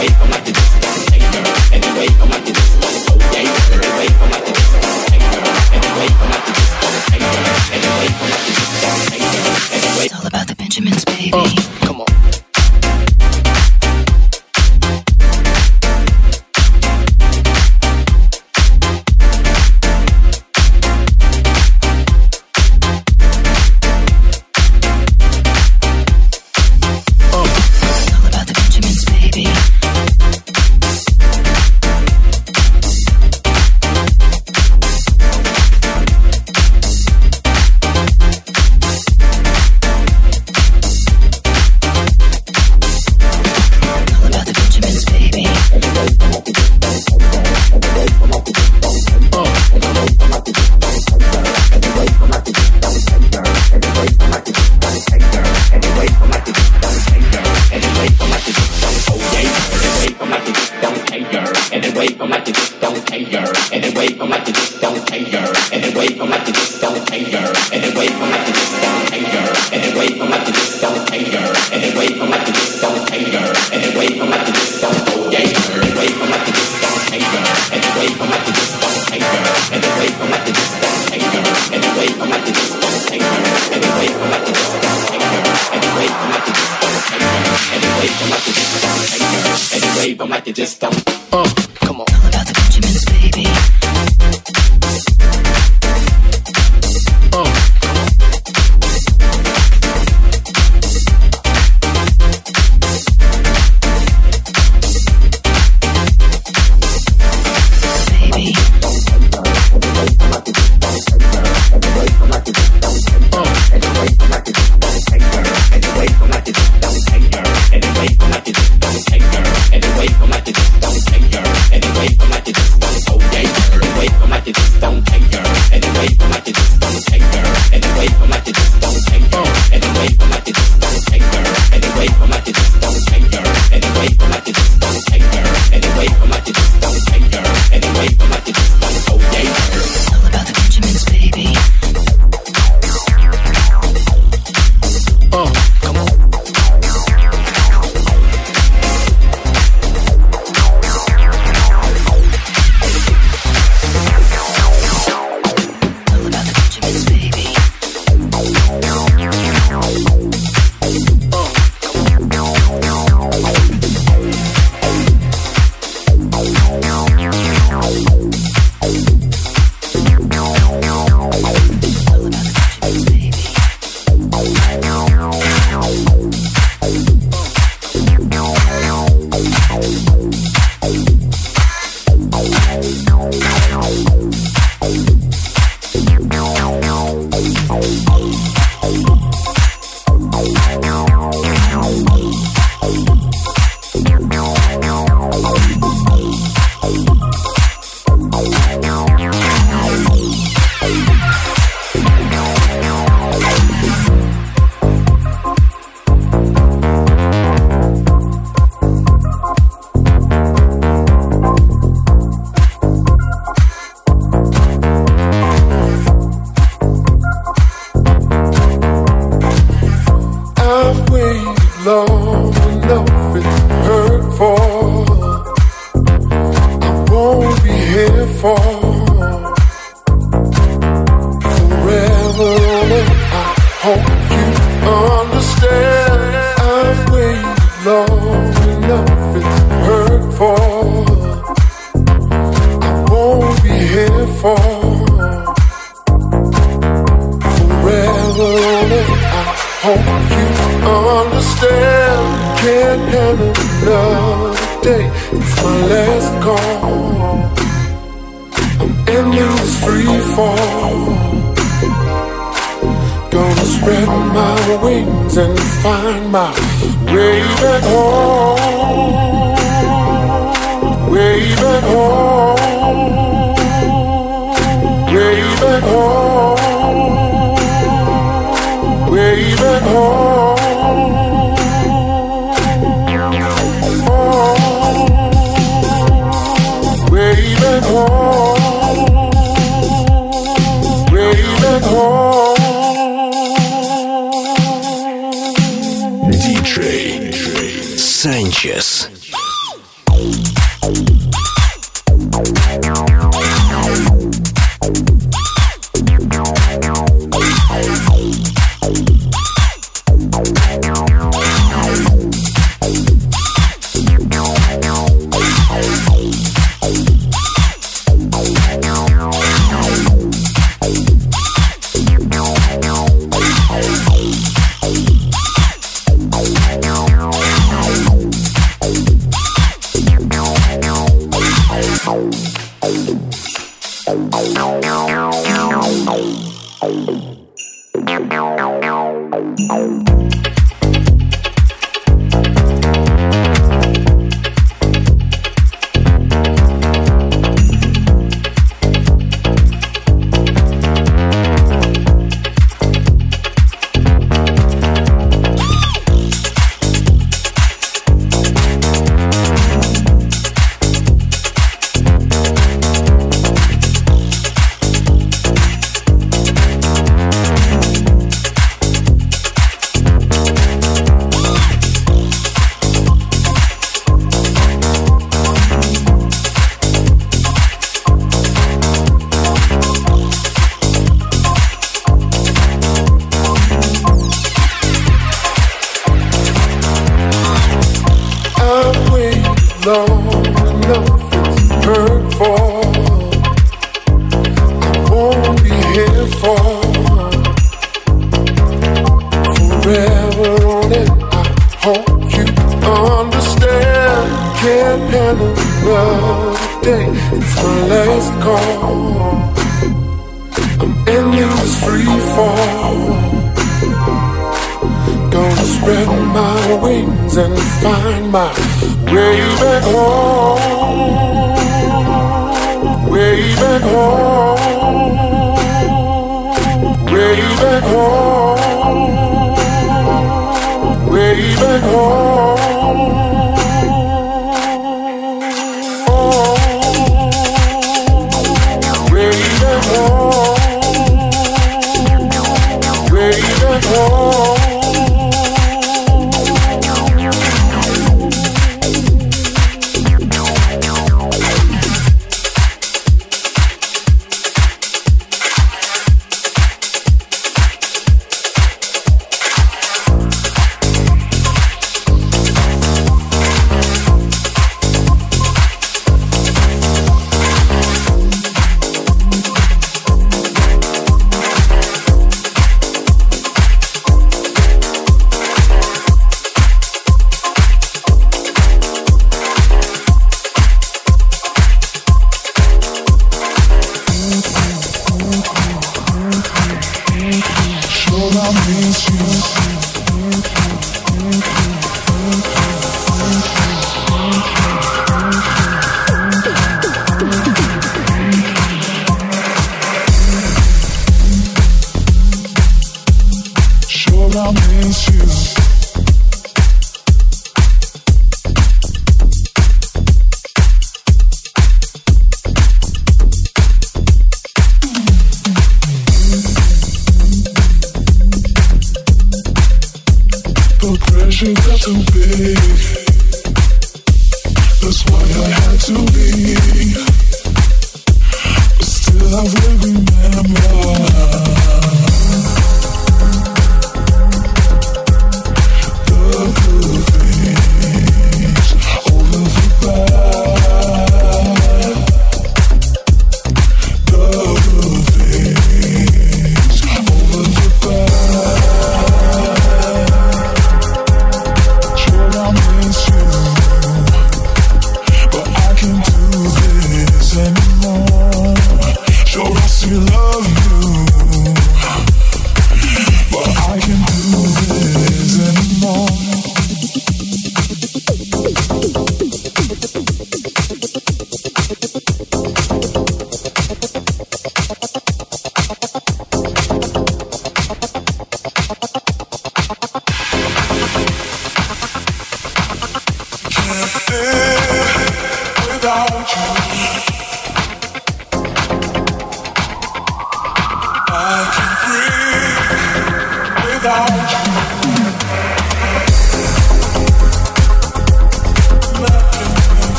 I'm like the It's way back home. Way back home. Home. Back home.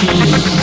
Peace.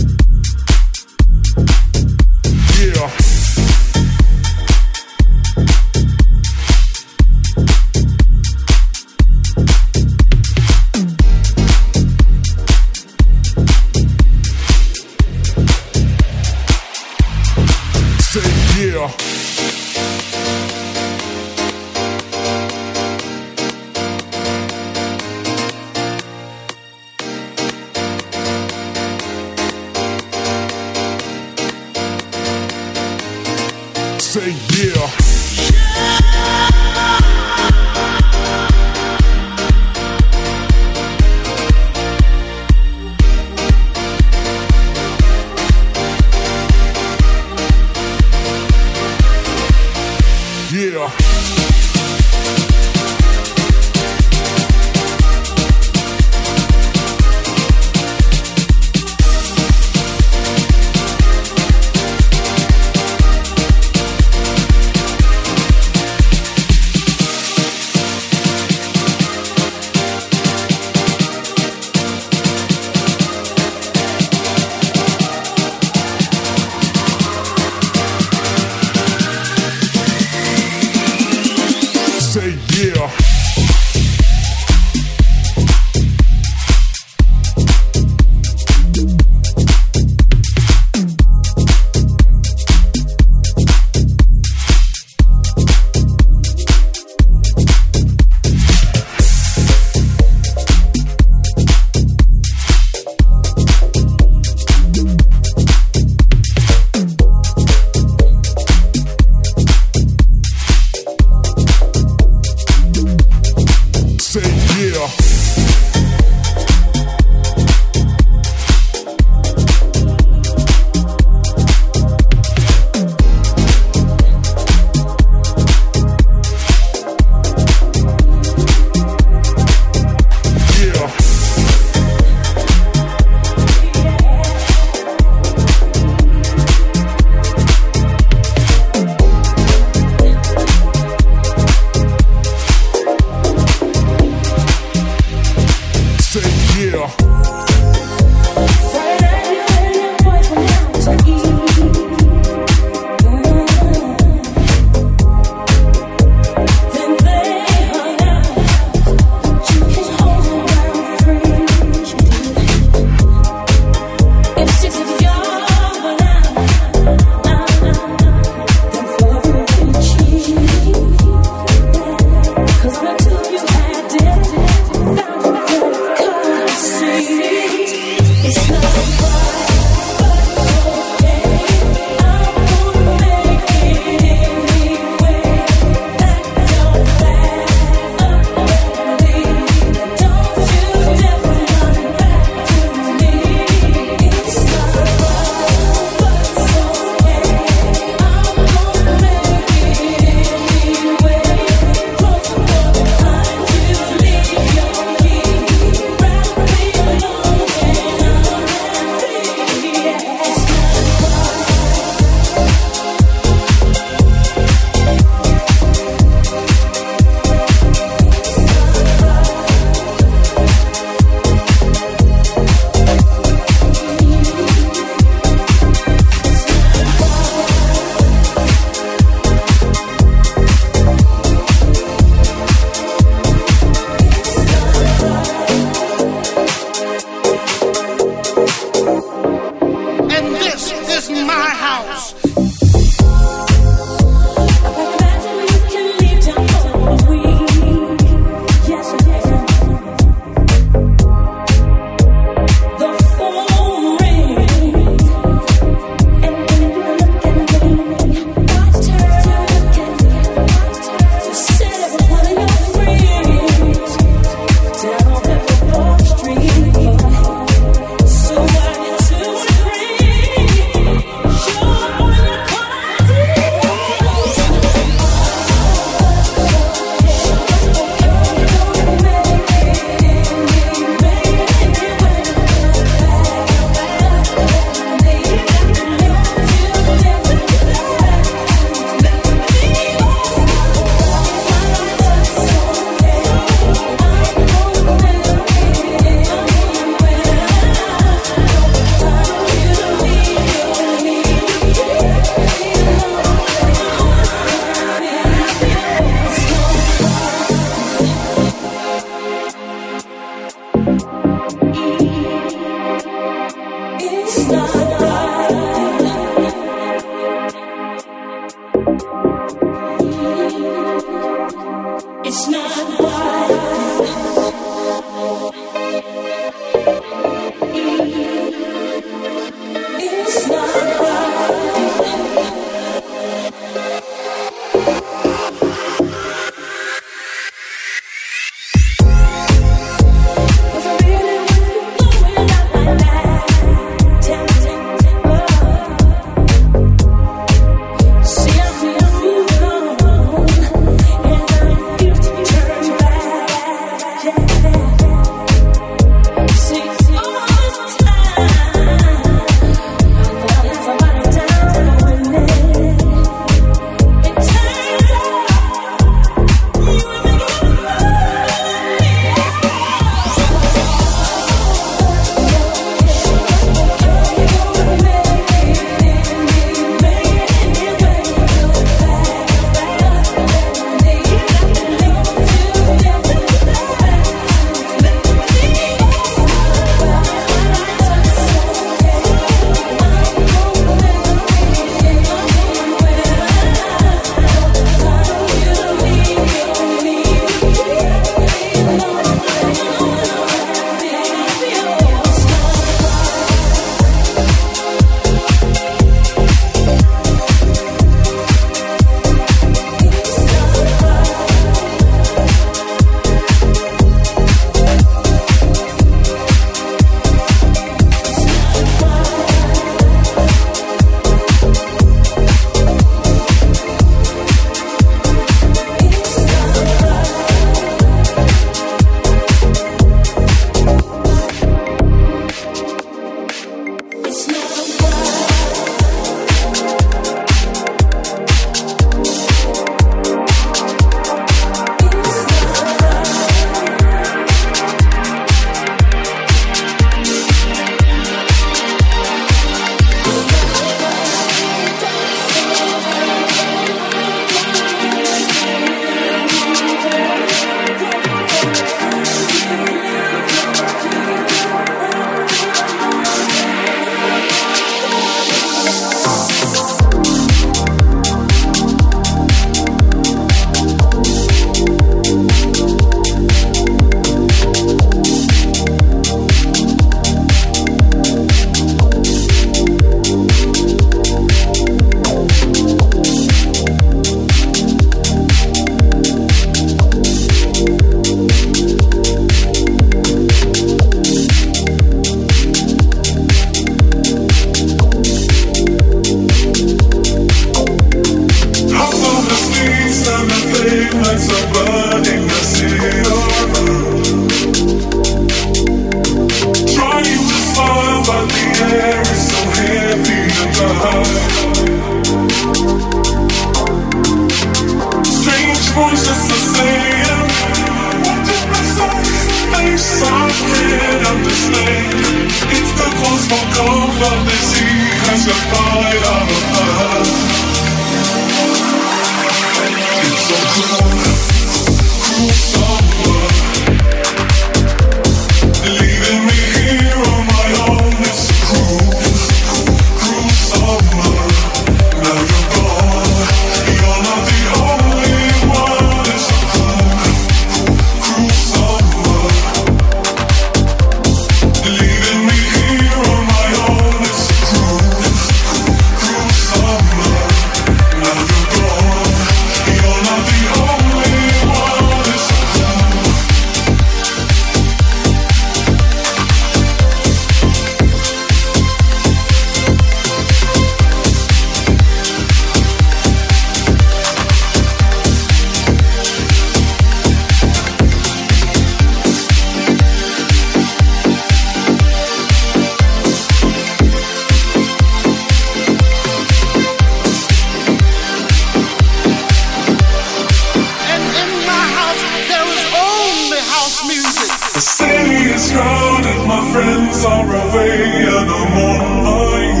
friends are away and I'm online.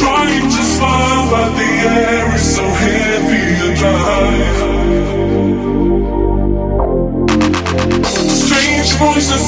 Trying to smile, but the air is so heavy and dry. Strange voices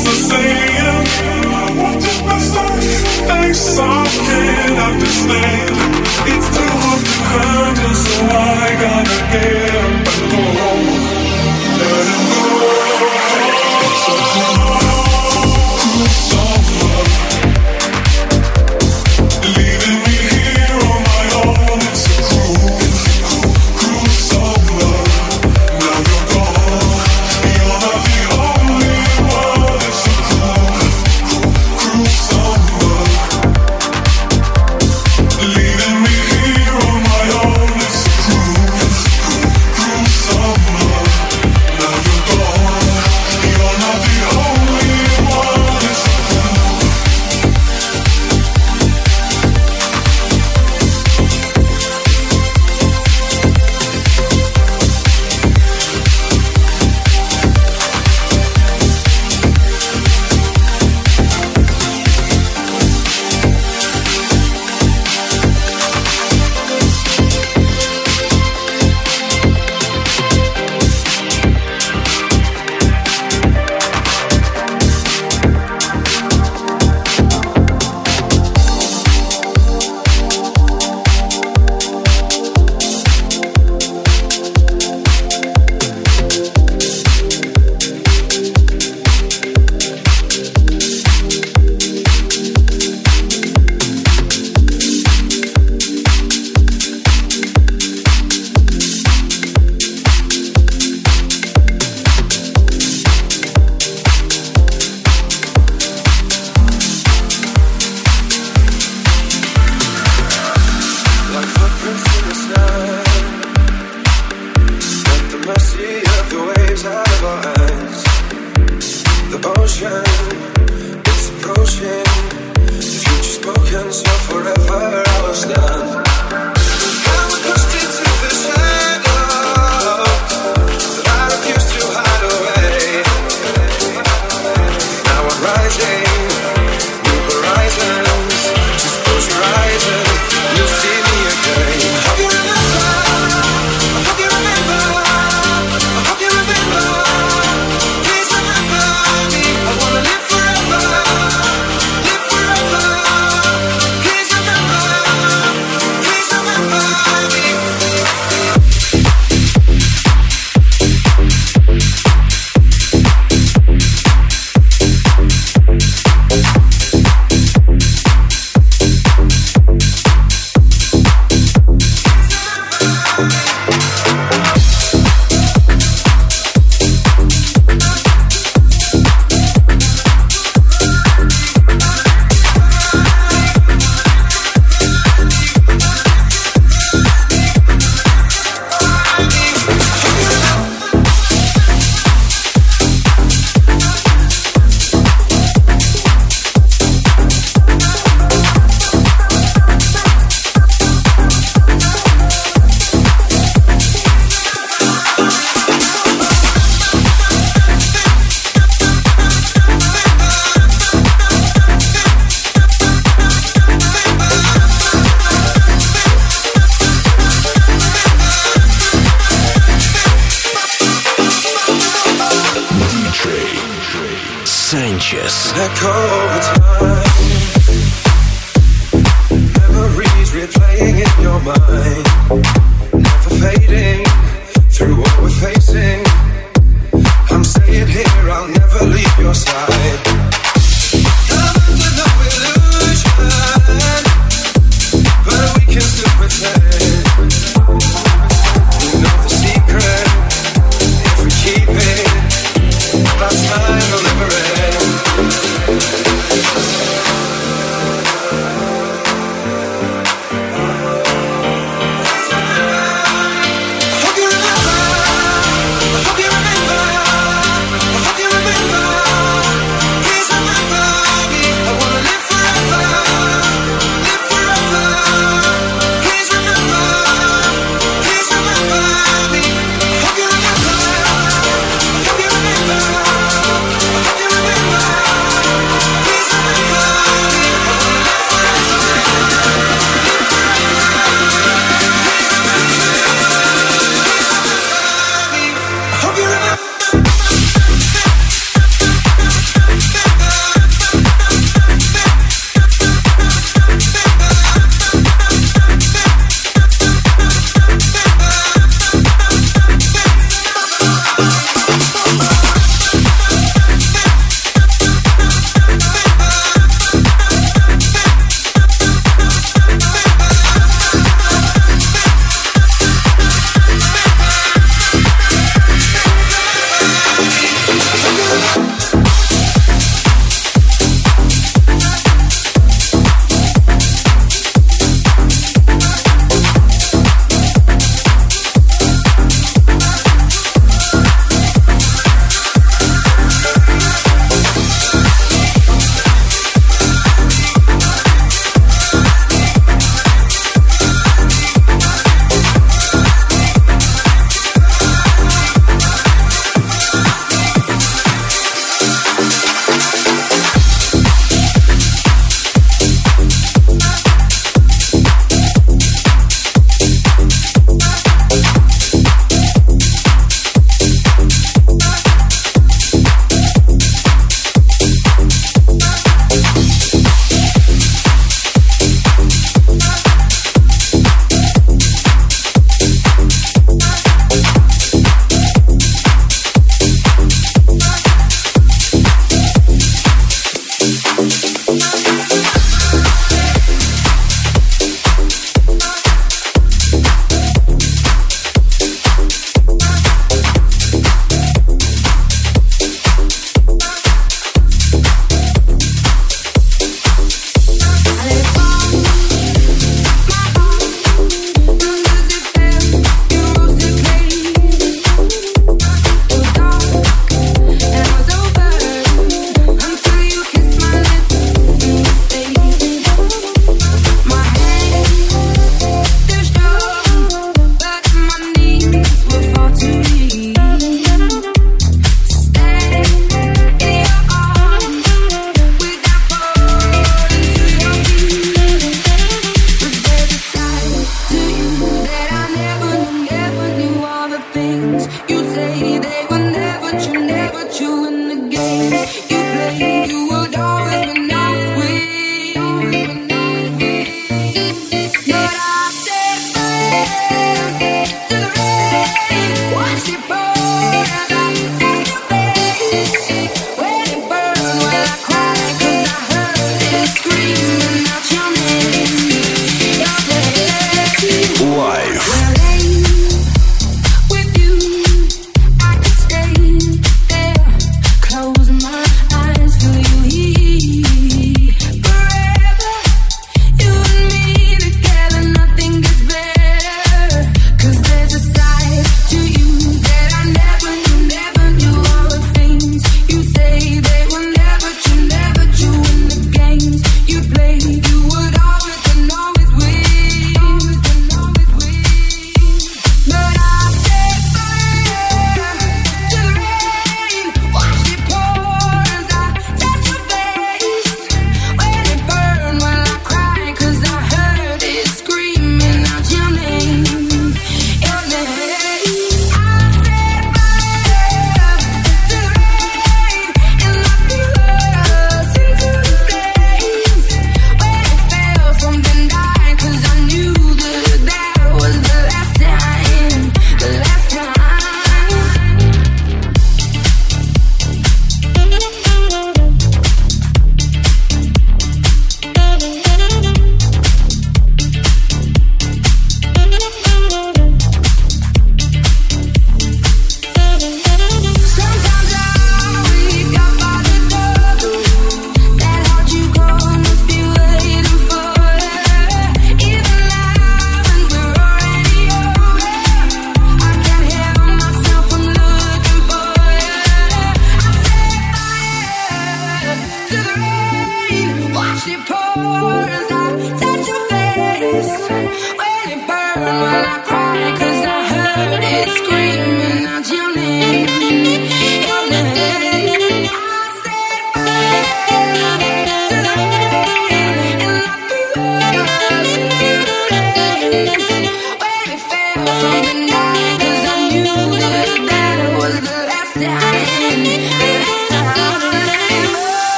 Oh.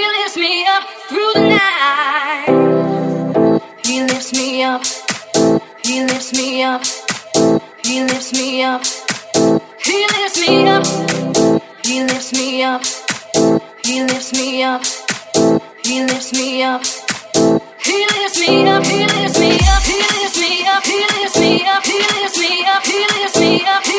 He lifts me up through the night. He lifts me up. He lifts me up. He lifts me up. He lifts me up. He lifts me up. He lifts me up. He lifts me up. He lifts me up. He lifts me up. He lifts me up. He lifts me up. He lifts me up. He lifts me up. He lifts me up.